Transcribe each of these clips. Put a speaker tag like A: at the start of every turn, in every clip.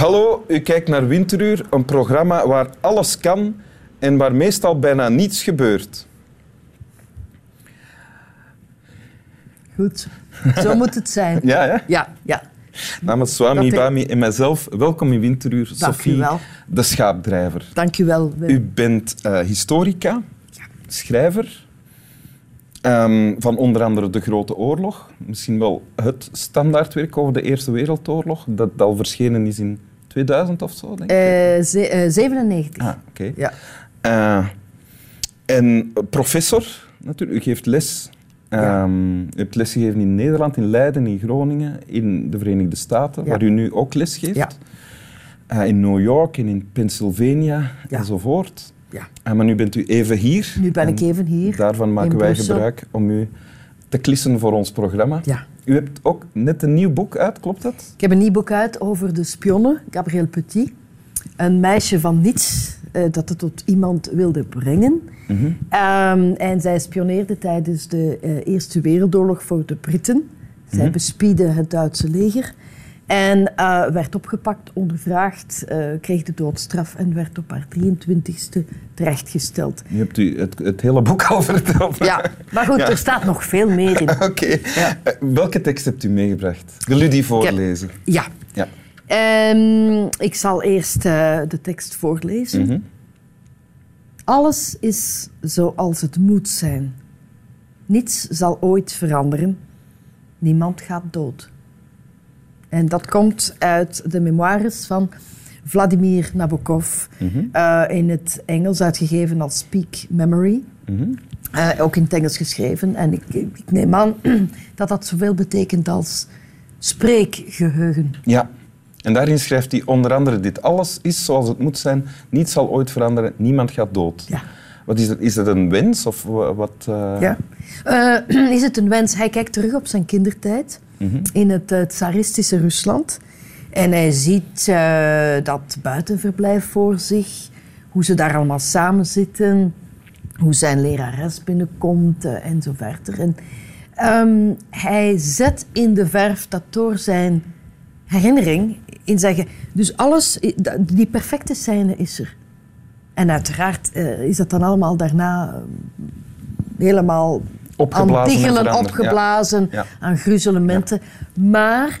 A: Hallo, u kijkt naar Winteruur, een programma waar alles kan en waar meestal bijna niets gebeurt.
B: Goed, zo moet het zijn.
A: Ja, hè?
B: Ja, ja.
A: Namens Swami, Bami en mijzelf, welkom in Winteruur,
B: Dank
A: Sophie,
B: wel.
A: de schaapdrijver.
B: Dank u wel. Wim.
A: U bent eh, historica, schrijver ehm, van onder andere De Grote Oorlog. Misschien wel het standaardwerk over de Eerste Wereldoorlog, dat al verschenen is in 2000 of zo, denk ik.
B: Eh, ze- eh, 97.
A: Ah, oké.
B: Ja.
A: Eh, en professor, natuurlijk, u geeft les.
B: Ja.
A: Ehm, u hebt lesgegeven in Nederland, in Leiden, in Groningen, in de Verenigde Staten,
B: Ja.
A: waar u nu ook les geeft.
B: Ja.
A: Eh, in New York en in Pennsylvania enzovoort.
B: Ja.
A: Eh, maar nu bent u even hier.
B: Nu ben
A: En
B: ik even hier.
A: Daarvan maken wij gebruik om u te klissen voor ons programma.
B: Ja.
A: U hebt ook net een nieuw boek uit, klopt dat?
B: Ik heb een nieuw boek uit over de spionne, Gabrielle Petit. Een meisje van niets eh, dat het tot iemand wilde brengen.
A: Mhm.
B: Ehm, en zij spioneerde tijdens de eh, Eerste Wereldoorlog voor de Britten. Zij
A: Mhm.
B: bespiedde het Duitse leger. En eh, werd opgepakt, ondervraagd, eh, kreeg de doodstraf en werd op haar 23ste terechtgesteld.
A: Nu hebt u het, het hele boek al verteld.
B: Ja, maar goed,
A: Ja.
B: er staat nog veel meer in.
A: Oké. Eh, welke tekst hebt u meegebracht? Wil u die voorlezen?
B: Ja.
A: Ja.
B: Ehm, ik zal eerst de tekst voorlezen.
A: Mhm.
B: Alles is zoals het moet zijn. Niets zal ooit veranderen. Niemand gaat dood. En dat komt uit de memoires van Vladimir Nabokov.
A: Mhm.
B: eh, in het Engels uitgegeven als Speak Memory.
A: Mhm.
B: Eh, ook in het Engels geschreven. En ik, ik neem aan dat dat zoveel betekent als spreekgeheugen.
A: Ja. En daarin schrijft hij onder andere dit. Alles is zoals het moet zijn. Niets zal ooit veranderen. Niemand gaat dood.
B: Ja.
A: Wat is, dat, is dat een wens? Of wa- wat... eh,
B: Ja. Is het een wens? Hij kijkt terug op zijn kindertijd In het eh, tsaristische Rusland. En hij ziet eh, dat buitenverblijf voor zich, hoe ze daar allemaal samen zitten, hoe zijn lerares binnenkomt eh, en zo verder. En, ehm, hij zet in de verf dat door zijn herinnering in zeggen. Dus alles, die perfecte scène is er. En uiteraard is dat dan allemaal daarna eh, helemaal
A: Opgeblazen
B: aan
A: en
B: tiggelen,
A: veranderd,
B: opgeblazen,
A: Ja.
B: aan gruzelementen. Maar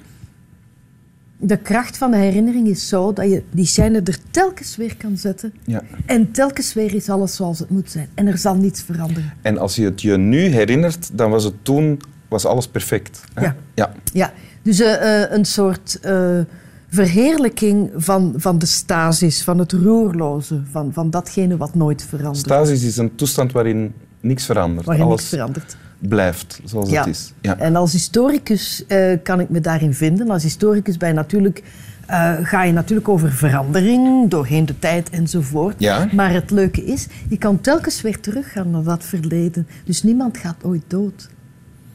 B: de kracht van de herinnering is zo dat je die scène er telkens weer kan zetten.
A: Ja.
B: En telkens weer is alles zoals het moet zijn. En er zal niets veranderen.
A: En als je het je nu herinnert, dan was het toen was alles perfect. hè?
B: Ja.
A: ja.
B: Ja, dus eh, eh, een soort eh, verheerlijking van, van de stasis, van het roerloze, van, van datgene wat nooit verandert.
A: Stasis is een toestand waarin niks verandert.
B: waarin
A: alles
B: niks verandert.
A: blijft zoals
B: Ja.
A: het is. Ja.
B: En als historicus eh, kan ik me daarin vinden. Als historicus ben je natuurlijk, eh, ga je natuurlijk over verandering doorheen de tijd enzovoort.
A: Ja.
B: Maar het leuke is, je kan telkens weer teruggaan naar dat verleden. Dus niemand gaat ooit dood.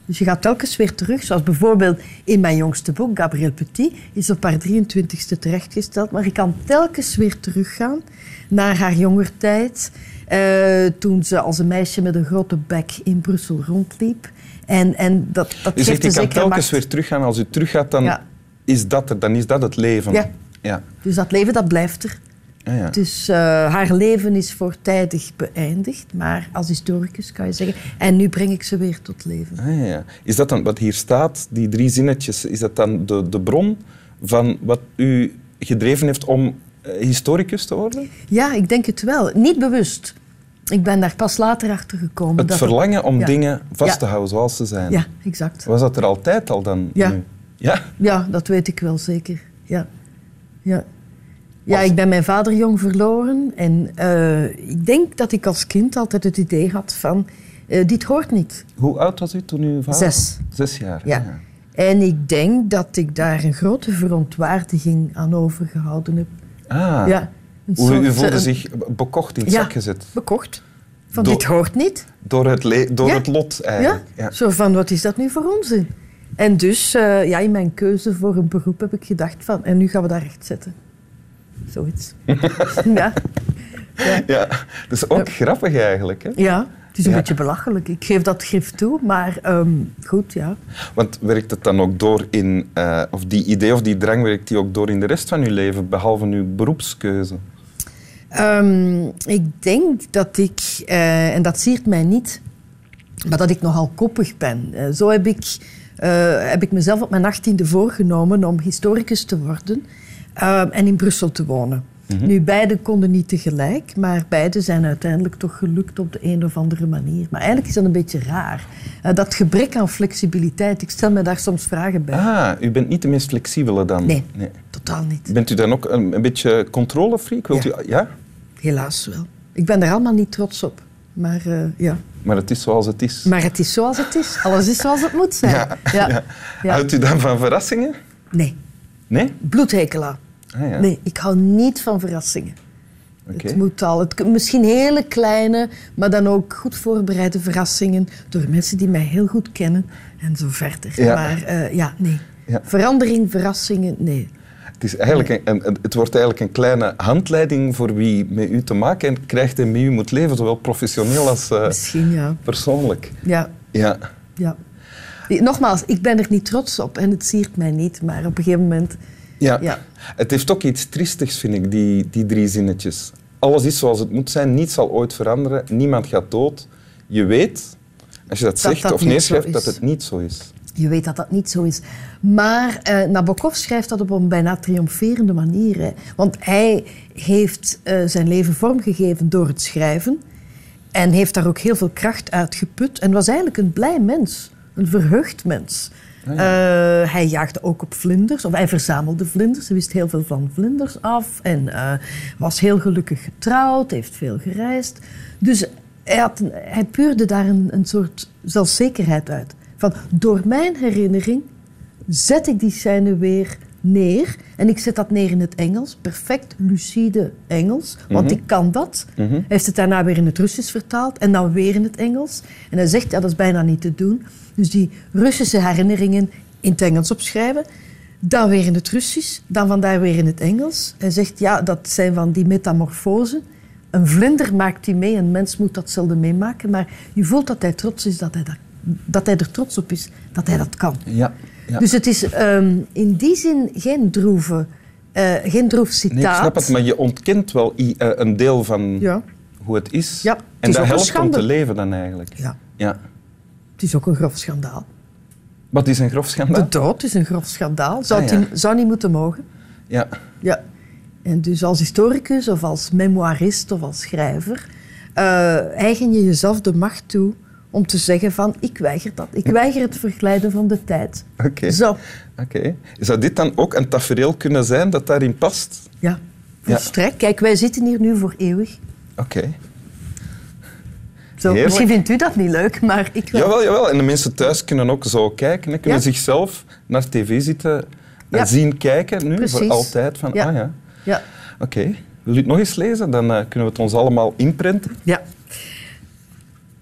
B: Dus je gaat telkens weer terug, zoals bijvoorbeeld in mijn jongste boek, Gabrielle Petit, is op haar 23ste terechtgesteld. Maar je kan telkens weer teruggaan naar haar jongertijd, eh, toen ze als een meisje met een grote bek in Brussel rondliep. En, en dat, dat
A: U
B: geeft
A: zegt, je
B: een
A: kan telkens
B: macht.
A: weer teruggaan. Als u teruggaat, dan,
B: Ja.
A: is, dat er, dan is dat het leven.
B: Ja.
A: Ja.
B: Dus dat leven, dat blijft er.
A: Ja, ja.
B: Dus eh, haar leven is voortijdig beëindigd, maar als historicus kan je zeggen, en nu breng ik ze weer tot leven.
A: Ah, ja, ja. Is dat dan wat hier staat, die drie zinnetjes, is dat dan de, de bron van wat u gedreven heeft om eh, historicus te worden?
B: Ja, ik denk het wel. Niet bewust. Ik ben daar pas later achter gekomen.
A: Het
B: dat
A: verlangen om
B: ja.
A: dingen vast
B: Ja.
A: te houden zoals ze zijn.
B: Ja, exact.
A: Was dat er altijd al dan?
B: Ja.
A: nu? Ja?
B: Ja, dat weet ik wel zeker. Ja, ja. Ja ik ben mijn vader jong verloren. En eh, ik denk dat ik als kind altijd het idee had van, eh, dit hoort niet.
A: Hoe oud was u toen uw vader?
B: Zes.
A: Zes jaar.
B: Ja. En ik denk dat ik daar een grote verontwaardiging aan overgehouden heb.
A: Ah.
B: Ja,
A: Hoe, u
B: soort,
A: voelde
B: eh,
A: zich bekocht in het
B: ja.
A: zak gezet.
B: bekocht. Van
A: Door-
B: dit hoort niet.
A: Door het, door
B: Ja.
A: het lot eigenlijk. Ja.
B: Zo van, wat is dat nu voor onzin? En dus, ja, in mijn keuze voor een beroep heb ik gedacht van, en nu gaan we daar recht zetten. Zoiets. ja.
A: Ja. Dat is ook grappig eigenlijk. Hè?
B: ja. Het is een
A: Ja.
B: beetje belachelijk. Ik geef dat grif toe, maar ehm, goed, ja.
A: Want werkt het dan ook door in, eh, of die idee of die drang, werkt die ook door in de rest van uw leven, behalve uw beroepskeuze?
B: Ehm, ik denk dat ik, eh, en dat siert mij niet, maar dat ik nogal koppig ben. Eh, zo heb ik, heb ik mezelf op mijn achttiende voorgenomen om historicus te worden ehm, en in Brussel te wonen. Nu, beide konden niet tegelijk, maar beide zijn uiteindelijk toch gelukt op de een of andere manier. Maar eigenlijk is dat een beetje raar. Eh, dat gebrek aan flexibiliteit, ik stel me daar soms vragen bij.
A: Ah, u bent niet de meest flexibele dan?
B: Nee. Totaal niet.
A: Bent u dan ook een, een beetje controlefreak? Wilt
B: Ja.
A: U, ja?
B: Helaas wel. Ik ben er allemaal niet trots op. Maar eh, ja.
A: Maar het is zoals het is.
B: Maar het is zoals het is. Alles is zoals het moet zijn.
A: Ja,
B: Ja.
A: ja. Houdt u dan van verrassingen?
B: Nee,
A: Nee?
B: bloedhekela.
A: Ah, ja.
B: Nee, ik hou niet van verrassingen. Het moet al. Het, misschien hele kleine, maar dan ook goed voorbereide verrassingen door mensen die mij heel goed kennen en zo verder.
A: Ja.
B: Maar eh, ja, nee.
A: Ja.
B: Verandering, verrassingen, nee.
A: Het, is eigenlijk een, het wordt eigenlijk een kleine handleiding voor wie met u te maken krijgt en met u moet leven, zowel professioneel als eh,
B: Misschien, ja.
A: persoonlijk.
B: Ja,
A: Ja.
B: ja. Nogmaals, ik ben er niet trots op en het siert mij niet, maar op een gegeven moment...
A: Ja.
B: Ja.
A: Het heeft ook iets triestigs, vind ik, die, die drie zinnetjes. Alles is zoals het moet zijn, niets zal ooit veranderen, niemand gaat dood. Je weet, als je dat, zegt
B: dat
A: of neerschrijft, dat het niet zo is.
B: Je weet dat dat niet zo is. Maar eh, Nabokov schrijft dat op een bijna triomferende manier. Hè. Want hij heeft eh, zijn leven vormgegeven door het schrijven. En heeft daar ook heel veel kracht uit geput. En was eigenlijk een blij mens. Een verheugd mens. Eh, hij jaagde ook op vlinders, of hij verzamelde vlinders. Hij wist heel veel van vlinders af en eh, was heel gelukkig getrouwd, heeft veel gereisd. Dus hij, had puurde daar een, een soort zelfzekerheid uit. Van, door mijn herinnering zet ik die scène weer neer. En ik zet dat neer in het Engels, perfect lucide Engels, want ik kan dat. Hij heeft het daarna weer in het Russisch vertaald en dan weer in het Engels. En hij zegt, ja, dat is bijna niet te doen. Dus die Russische herinneringen in het Engels opschrijven, dan weer in het Russisch, dan vandaar weer in het Engels. Hij zegt, ja, dat zijn van die metamorfosen. Een vlinder maakt die mee, een mens moet dat zelden meemaken, maar je voelt dat hij trots is, dat hij, dat, dat hij er trots op is, dat hij dat kan.
A: Ja. Ja.
B: Dus het is ehm, in die zin geen droeve, eh, geen droef citaat.
A: nee, ik snap het, maar je ontkent wel i- eh, een deel van
B: Ja.
A: hoe het is.
B: Ja, het
A: en
B: is
A: dat helpt om te leven dan eigenlijk.
B: ja,
A: Ja.
B: het is ook een grof schandaal.
A: Wat is een grof schandaal?
B: De dood is een grof schandaal. Zou,
A: Ah, ja.
B: zou niet moeten mogen.
A: Ja.
B: Ja. En dus als historicus of als memoirist of als schrijver eh, eigen je jezelf de macht toe om te zeggen van ik weiger dat. Ik weiger het verglijden van de tijd.
A: Oké.
B: Zo,
A: Oké. Zou dit dan ook een tafereel kunnen zijn dat daarin past?
B: ja. Volstrekt. Kijk, wij zitten hier nu voor eeuwig.
A: Oké.
B: Zo, misschien vindt u dat niet leuk, maar ik wel.
A: Jawel, jawel. En de mensen thuis kunnen ook zo kijken. Hè. Kunnen
B: Ja.
A: zichzelf naar tv zitten en
B: Ja.
A: zien kijken nu, voor altijd. Van, ah ja,
B: Ja.
A: oké. Wil u het nog eens lezen? Dan eh, kunnen we het ons allemaal inprenten.
B: Ja.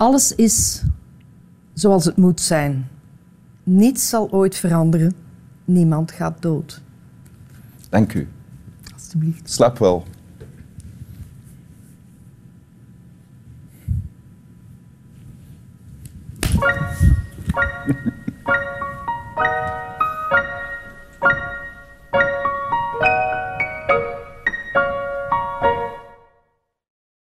B: Alles is zoals het moet zijn. Niets zal ooit veranderen. Niemand gaat dood.
A: Dank u.
B: Alsjeblieft.
A: Slaap wel.